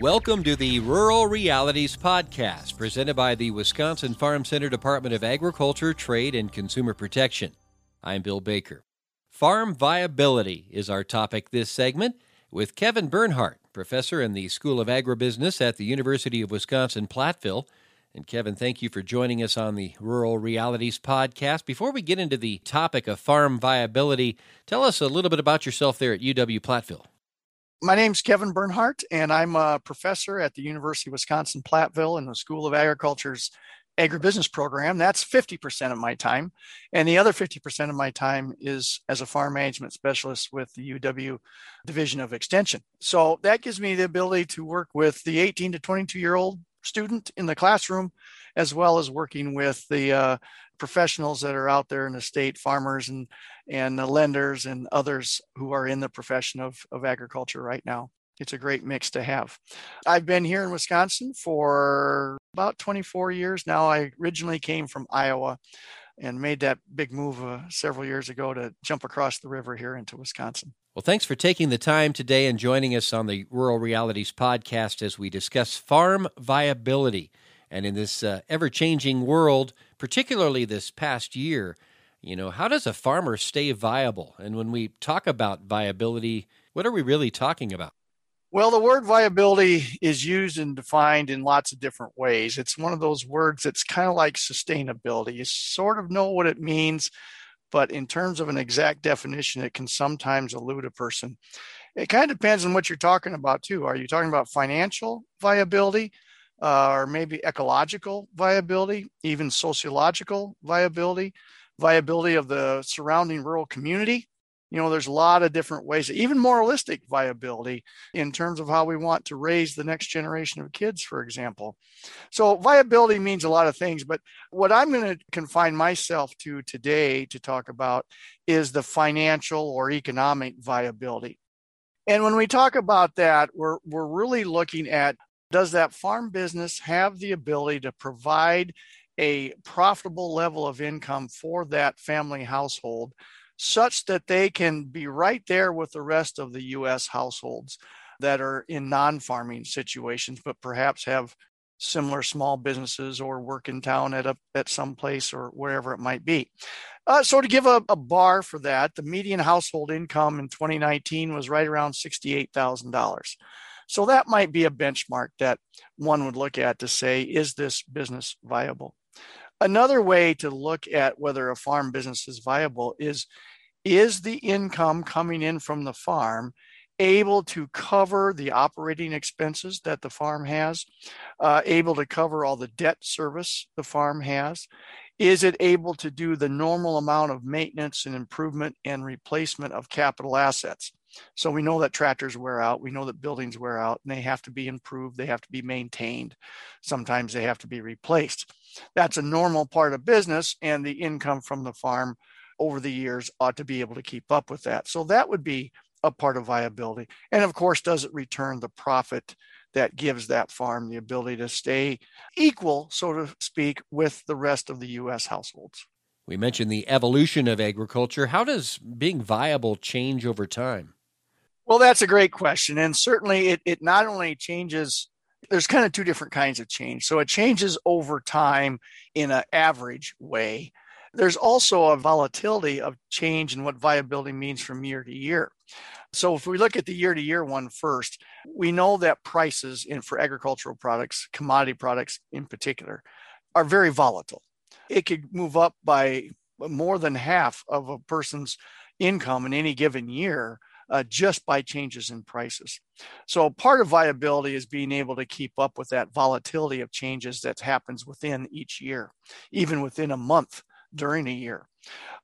Welcome to the Rural Realities Podcast, presented by the Wisconsin Farm Center Department of Agriculture, Trade, and Consumer Protection. I'm Bill Baker. Farm viability is our topic this segment with Kevin Bernhardt, professor in the School of Agribusiness at the University of Wisconsin Platteville. And Kevin, thank you for joining us on the Rural Realities Podcast. Before we get into the topic of farm viability, tell us a little bit about yourself there at UW Platteville. My name's Kevin Bernhardt, and I'm a professor at the University of Wisconsin Platteville in the School of Agriculture's agribusiness program. That's 50% of my time. And the other 50% of my time is as a farm management specialist with the UW Division of Extension. So that gives me the ability to work with the 18 to 22 year old student in the classroom, as well as working with the uh, professionals that are out there in the state, farmers and and the lenders and others who are in the profession of, of agriculture right now. It's a great mix to have. I've been here in Wisconsin for about 24 years now. I originally came from Iowa and made that big move uh, several years ago to jump across the river here into Wisconsin. Well, thanks for taking the time today and joining us on the Rural Realities podcast as we discuss farm viability. And in this uh, ever changing world, particularly this past year, you know, how does a farmer stay viable? And when we talk about viability, what are we really talking about? Well, the word viability is used and defined in lots of different ways. It's one of those words that's kind of like sustainability. You sort of know what it means, but in terms of an exact definition, it can sometimes elude a person. It kind of depends on what you're talking about, too. Are you talking about financial viability, uh, or maybe ecological viability, even sociological viability, viability of the surrounding rural community? you know there's a lot of different ways even moralistic viability in terms of how we want to raise the next generation of kids for example so viability means a lot of things but what i'm going to confine myself to today to talk about is the financial or economic viability and when we talk about that we're we're really looking at does that farm business have the ability to provide a profitable level of income for that family household such that they can be right there with the rest of the US households that are in non farming situations, but perhaps have similar small businesses or work in town at a at some place or wherever it might be. Uh, so to give a, a, bar for that, the median household income in 2019 was right around $68,000. So that might be a benchmark that one would look at to say, is this business viable? Another way to look at whether a farm business is viable is is the income coming in from the farm able to cover the operating expenses that the farm has, uh, able to cover all the debt service the farm has? Is it able to do the normal amount of maintenance and improvement and replacement of capital assets? So we know that tractors wear out, we know that buildings wear out, and they have to be improved, they have to be maintained. Sometimes they have to be replaced. That's a normal part of business, and the income from the farm over the years ought to be able to keep up with that. So that would be a part of viability. And of course, does it return the profit that gives that farm the ability to stay equal, so to speak, with the rest of the U.S. households? We mentioned the evolution of agriculture. How does being viable change over time? Well, that's a great question. And certainly it, it not only changes, there's kind of two different kinds of change. So it changes over time in an average way. There's also a volatility of change and what viability means from year to year. So if we look at the year to year one first, we know that prices in for agricultural products, commodity products in particular, are very volatile. It could move up by more than half of a person's income in any given year uh, just by changes in prices. So part of viability is being able to keep up with that volatility of changes that happens within each year, even within a month during a year.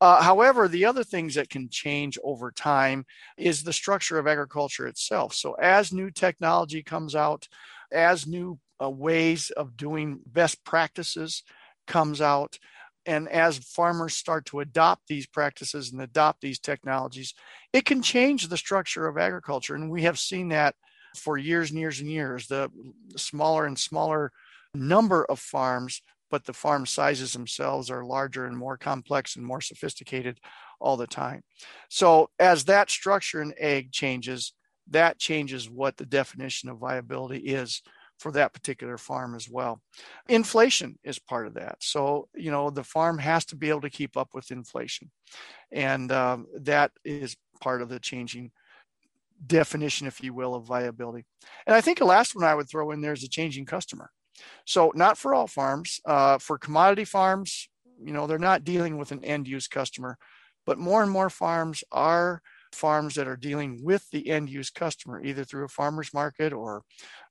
Uh, however, the other things that can change over time is the structure of agriculture itself. So, as new technology comes out, as new uh, ways of doing best practices comes out, and as farmers start to adopt these practices and adopt these technologies, it can change the structure of agriculture. And we have seen that for years and years and years. The smaller and smaller number of farms but the farm sizes themselves are larger and more complex and more sophisticated all the time. So as that structure in ag changes, that changes what the definition of viability is for that particular farm as well. Inflation is part of that. So, you know, the farm has to be able to keep up with inflation. And um, that is part of the changing definition, if you will, of viability. And I think the last one I would throw in there is a changing customer. So, not for all farms, uh, for commodity farms, you know, they're not dealing with an end use customer, but more and more farms are farms that are dealing with the end use customer, either through a farmer's market or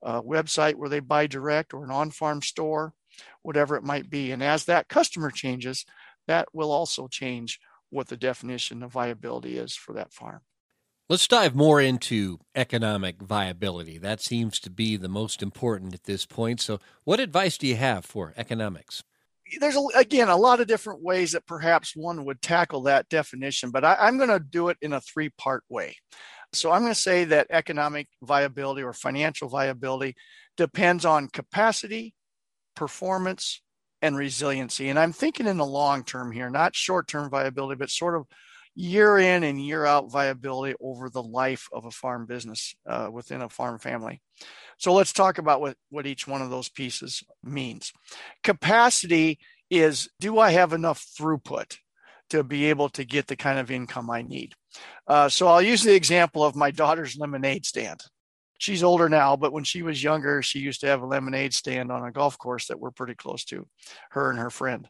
a website where they buy direct or an on farm store, whatever it might be. And as that customer changes, that will also change what the definition of viability is for that farm. Let's dive more into economic viability. That seems to be the most important at this point. So, what advice do you have for economics? There's again a lot of different ways that perhaps one would tackle that definition, but I, I'm going to do it in a three part way. So I'm going to say that economic viability or financial viability depends on capacity, performance, and resiliency. And I'm thinking in the long term here, not short term viability, but sort of year in and year out viability over the life of a farm business uh, within a farm family. So let's talk about what, what each one of those pieces means. Capacity is do I have enough throughput to be able to get the kind of income I need? Uh, so I'll use the example of my daughter's lemonade stand. She's older now, but when she was younger, she used to have a lemonade stand on a golf course that we're pretty close to, her and her friend.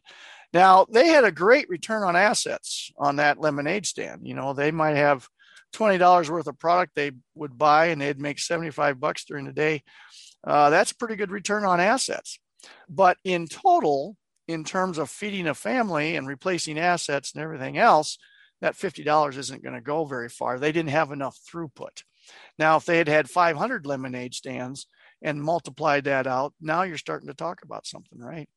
Now, they had a great return on assets on that lemonade stand. You know, they might have $20 worth of product they would buy and they'd make 75 bucks during the day. Uh, that's pretty good return on assets. But in total, in terms of feeding a family and replacing assets and everything else, that $50 isn't going to go very far. They didn't have enough throughput. Now, if they had had 500 lemonade stands and multiplied that out, now you're starting to talk about something, right?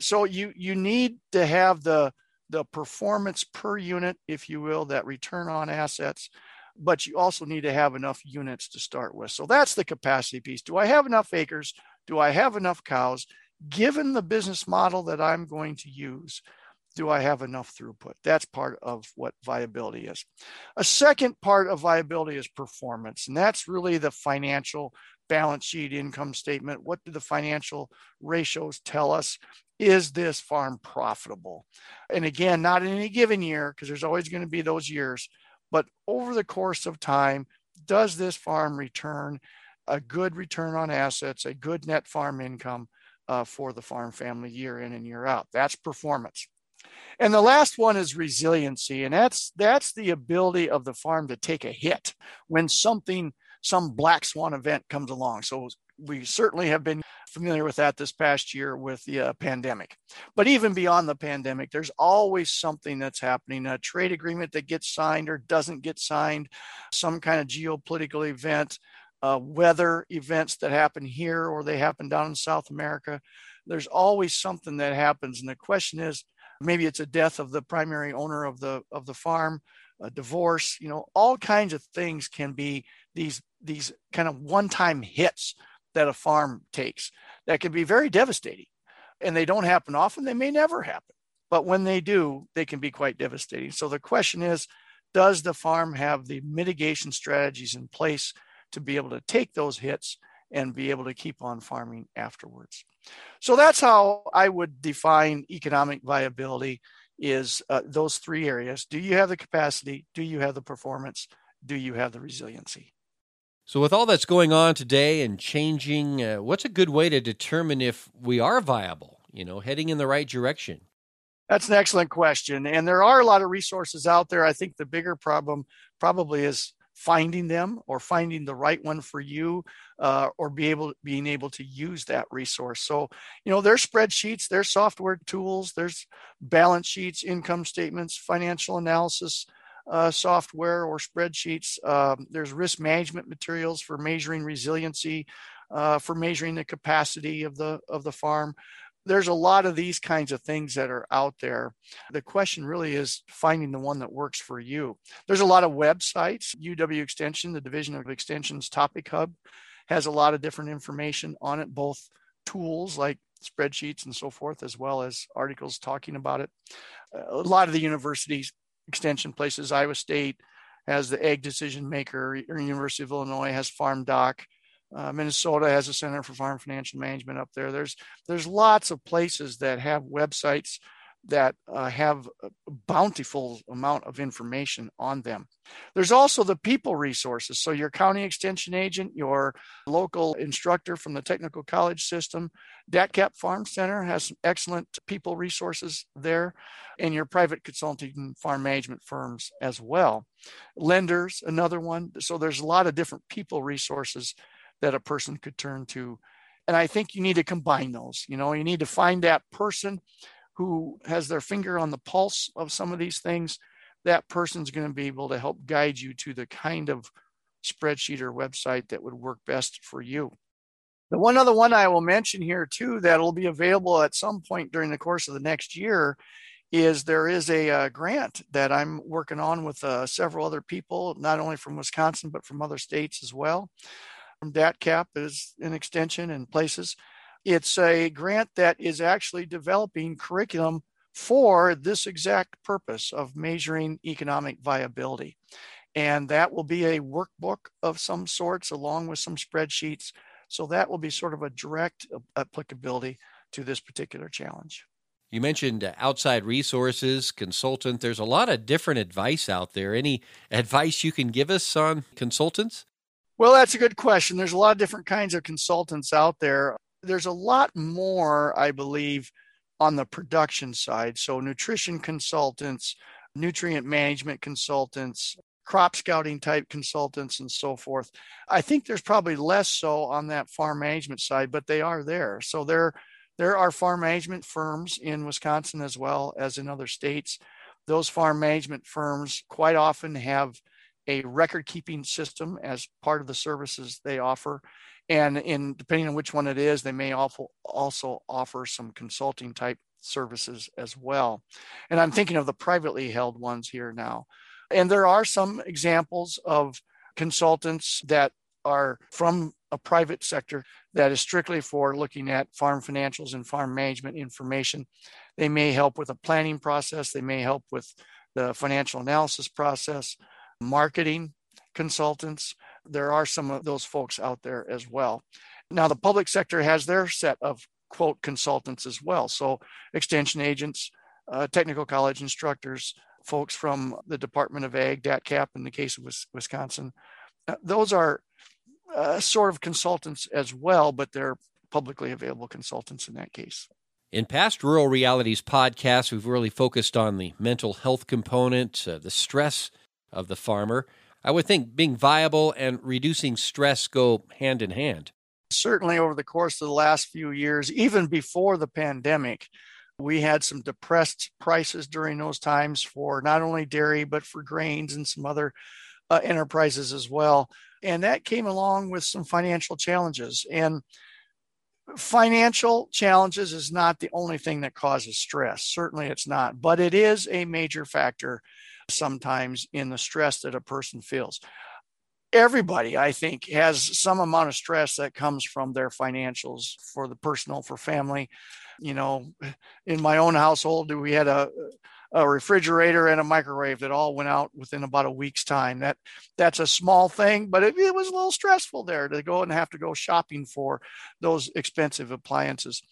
So you you need to have the the performance per unit, if you will, that return on assets, but you also need to have enough units to start with. So that's the capacity piece. Do I have enough acres? Do I have enough cows? Given the business model that I'm going to use, do I have enough throughput? That's part of what viability is. A second part of viability is performance, and that's really the financial balance sheet, income statement. What do the financial ratios tell us? Is this farm profitable? And again, not in any given year, because there's always going to be those years, but over the course of time, does this farm return a good return on assets, a good net farm income uh, for the farm family year in and year out? That's performance. And the last one is resiliency, and that's that's the ability of the farm to take a hit when something some black swan event comes along. So we certainly have been familiar with that this past year with the uh, pandemic. But even beyond the pandemic, there's always something that's happening a trade agreement that gets signed or doesn't get signed, some kind of geopolitical event, uh, weather events that happen here or they happen down in South America. There's always something that happens. And the question is maybe it's a death of the primary owner of the of the farm a divorce you know all kinds of things can be these these kind of one-time hits that a farm takes that can be very devastating. And they don't happen often, they may never happen. But when they do, they can be quite devastating. So the question is Does the farm have the mitigation strategies in place to be able to take those hits and be able to keep on farming afterwards? So that's how I would define economic viability is uh, those three areas. Do you have the capacity? Do you have the performance? Do you have the resiliency? So, with all that's going on today and changing, uh, what's a good way to determine if we are viable, you know, heading in the right direction? That's an excellent question. And there are a lot of resources out there. I think the bigger problem probably is finding them or finding the right one for you uh, or be able being able to use that resource so you know there's spreadsheets there's software tools there's balance sheets income statements financial analysis uh, software or spreadsheets. Um, there's risk management materials for measuring resiliency, uh, for measuring the capacity of the of the farm. There's a lot of these kinds of things that are out there. The question really is finding the one that works for you. There's a lot of websites. UW Extension, the Division of Extension's Topic Hub, has a lot of different information on it, both tools like spreadsheets and so forth, as well as articles talking about it. A lot of the universities extension places, Iowa State, has the Ag Decision Maker, University of Illinois has Farm Doc. Uh, Minnesota has a Center for Farm Financial Management up there. There's there's lots of places that have websites that uh, have a bountiful amount of information on them. There's also the people resources. So, your county extension agent, your local instructor from the technical college system, DATCP Farm Center has some excellent people resources there, and your private consulting farm management firms as well. Lenders, another one. So, there's a lot of different people resources that a person could turn to. And I think you need to combine those. You know, you need to find that person who has their finger on the pulse of some of these things, that person's going to be able to help guide you to the kind of spreadsheet or website that would work best for you. The one other one I will mention here too that will be available at some point during the course of the next year is there is a, uh, grant that I'm working on with uh, several other people, not only from Wisconsin but from other states as well. From DATCP is an extension in places it's a grant that is actually developing curriculum for this exact purpose of measuring economic viability. And that will be a workbook of some sorts along with some spreadsheets. So that will be sort of a direct applicability to this particular challenge. You mentioned uh, outside resources, consultant. There's a lot of different advice out there. Any advice you can give us on consultants? Well, that's a good question. There's a lot of different kinds of consultants out there there's a lot more, I believe, on the production side. So, nutrition consultants, nutrient management consultants, crop scouting type consultants, and so forth. I think there's probably less so on that farm management side, but they are there. So, there, there are farm management firms in Wisconsin as well as in other states. Those farm management firms quite often have a record keeping system as part of the services they offer and in depending on which one it is they may also offer some consulting type services as well. And i'm thinking of the privately held ones here now. And there are some examples of consultants that are from a private sector that is strictly for looking at farm financials and farm management information. They may help with a planning process. They may help with the financial analysis process. Marketing consultants there are some of those folks out there as well. Now, the public sector has their set of quote consultants as well. So, extension agents, uh, technical college instructors, folks from the Department of Ag, DATCP in the case of Wisconsin, uh, those are uh, sort of consultants as well, but they're publicly available consultants in that case. In past Rural Realities podcasts, we've really focused on the mental health component, uh, the stress of the farmer. I would think being viable and reducing stress go hand in hand. Certainly, over the course of the last few years, even before the pandemic, we had some depressed prices during those times for not only dairy, but for grains and some other uh, enterprises as well. And that came along with some financial challenges. And financial challenges is not the only thing that causes stress. Certainly, it's not, but it is a major factor sometimes in the stress that a person feels. Everybody, I think, has some amount of stress that comes from their financials for the personal, for family. You know, in my own household, we had a a refrigerator and a microwave that all went out within about a week's time. That that's a small thing, but it, it, was a little stressful there to go and have to go shopping for those expensive appliances.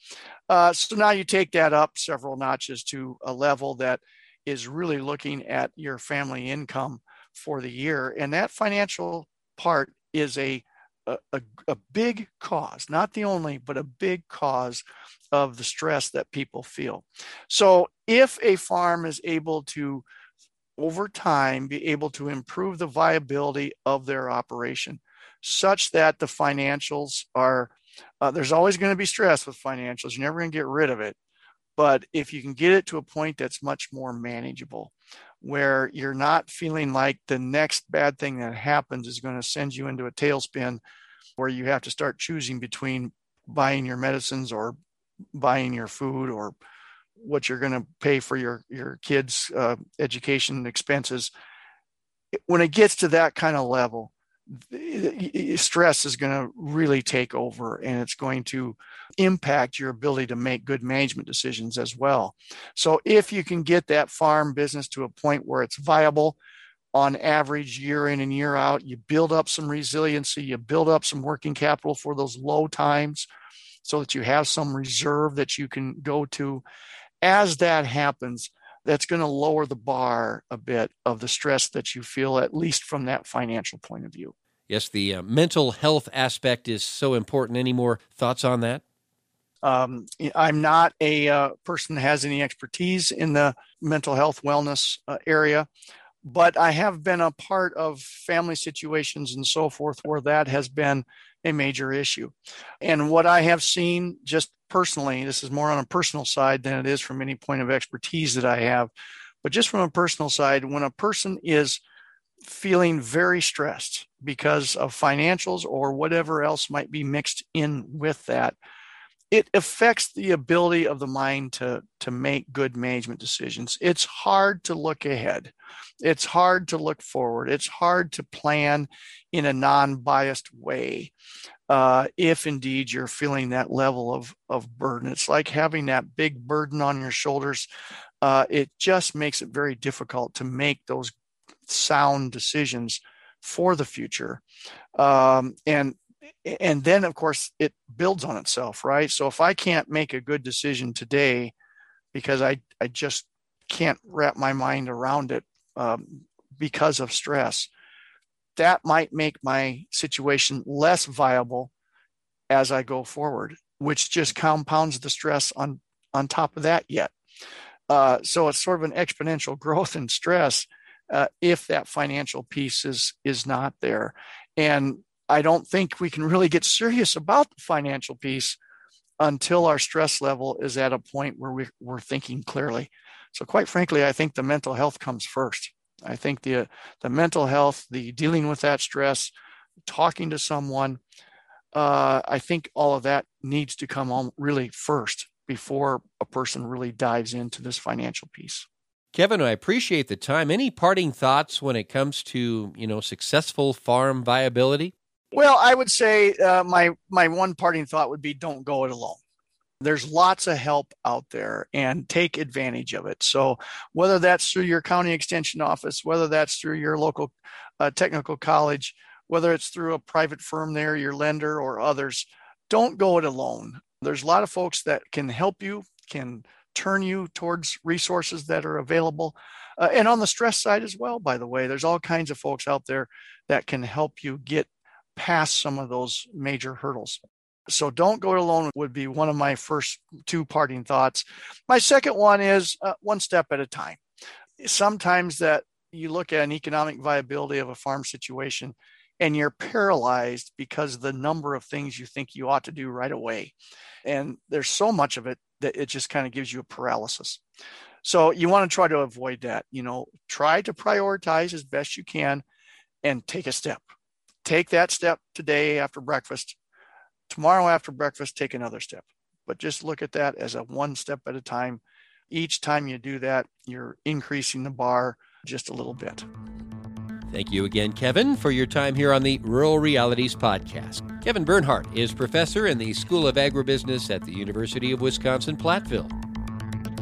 Uh, so now you take that up several notches to a level that is really looking at your family income for the year. And that financial part is a, a, a, big cause, not the only, but a big cause of the stress that people feel. So if a farm is able to, over time, be able to improve the viability of their operation such that the financials are, uh, there's always going to be stress with financials. You're never going to get rid of it. But if you can get it to a point that's much more manageable, where you're not feeling like the next bad thing that happens is going to send you into a tailspin where you have to start choosing between buying your medicines or buying your food or what you're going to pay for your your kids uh, education expenses when it gets to that kind of level stress is going to really take over and it's going to impact your ability to make good management decisions as well. So, if you can get that farm business to a point where it's viable, on average year in and year out. You build up some resiliency, you build up some working capital for those low times so that you have some reserve that you can go to. As that happens, that's going to lower the bar a bit of the stress that you feel, at least from that financial point of view. Yes, the uh, mental health aspect is so important. Any more thoughts on that? Um, I'm not a uh, person that has any expertise in the mental health wellness uh, area, but I have been a part of family situations and so forth where that has been a major issue. And what I have seen just personally, this is more on a personal side than it is from any point of expertise that I have, but just from a personal side, when a person is feeling very stressed because of financials or whatever else might be mixed in with that, it affects the ability of the mind to, to make good management decisions. It's hard to look ahead. It's hard to look forward. It's hard to plan in a non biased way uh, if indeed you're feeling that level of, of burden. It's like having that big burden on your shoulders. Uh, it just makes it very difficult to make those sound decisions for the future. Um, and and then of course it builds on itself right so if i can't make a good decision today because i i just can't wrap my mind around it um, because of stress that might make my situation less viable as i go forward which just compounds the stress on on top of that yet uh, so it's sort of an exponential growth in stress uh, if that financial piece is is not there and I don't think we can really get serious about the financial piece until our stress level is at a point where we, we're thinking clearly. So, quite frankly, I think the mental health comes first. I think the the mental health, the dealing with that stress, talking to someone, uh, I think all of that needs to come on really first before a person really dives into this financial piece. Kevin, I appreciate the time. Any parting thoughts when it comes to you know successful farm viability? Well, I would say uh, my my one parting thought would be don't go it alone. There's lots of help out there and take advantage of it. So whether that's through your county extension office, whether that's through your local uh, technical college, whether it's through a private firm there, your lender or others, don't go it alone. There's a lot of folks that can help you, can turn you towards resources that are available. Uh, and on the stress side as well, by the way, there's all kinds of folks out there that can help you get past some of those major hurdles. So don't go it alone would be one of my first two parting thoughts. My second one is uh, one step at a time. Sometimes that you look at an economic viability of a farm situation and you're paralyzed because the number of things you think you ought to do right away. And there's so much of it that it just kind of gives you a paralysis. So you want to try to avoid that. You know, try to prioritize as best you can and take a step take that step today after breakfast. Tomorrow after breakfast, take another step. But just look at that as a one step at a time. Each time you do that, you're increasing the bar just a little bit. Thank you again, Kevin, for your time here on the Rural Realities Podcast. Kevin Bernhardt is professor in the School of Agribusiness at the University of Wisconsin Platteville.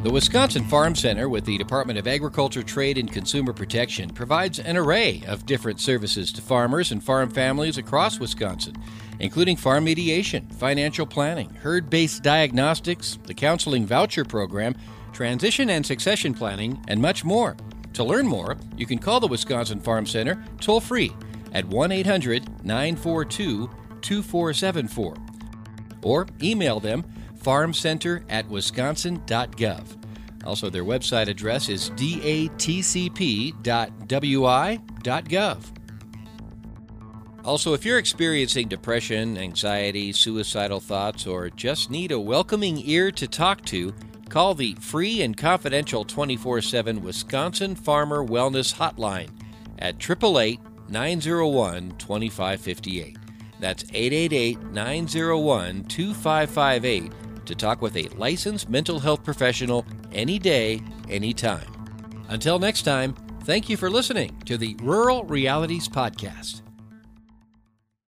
The Wisconsin Farm Center with the Department of Agriculture, Trade, and Consumer Protection provides an array of different services to farmers and farm families across Wisconsin, including farm mediation, financial planning, herd based diagnostics, the counseling voucher program, transition and succession planning, and much more. To learn more, you can call the Wisconsin Farm Center toll free at 1 800 942 2474 or email them farmcenter at wisconsin.gov. Also, their website address is datcp.wi.gov. Also, if you're experiencing depression, anxiety, suicidal thoughts, or just need a welcoming ear to talk to, call the free and confidential 24 7 Wisconsin Farmer Wellness Hotline at 888 901 2558. That's 888 901 2558 to talk with a licensed mental health professional any day, anytime. Until next time, thank you for listening to the Rural Realities Podcast.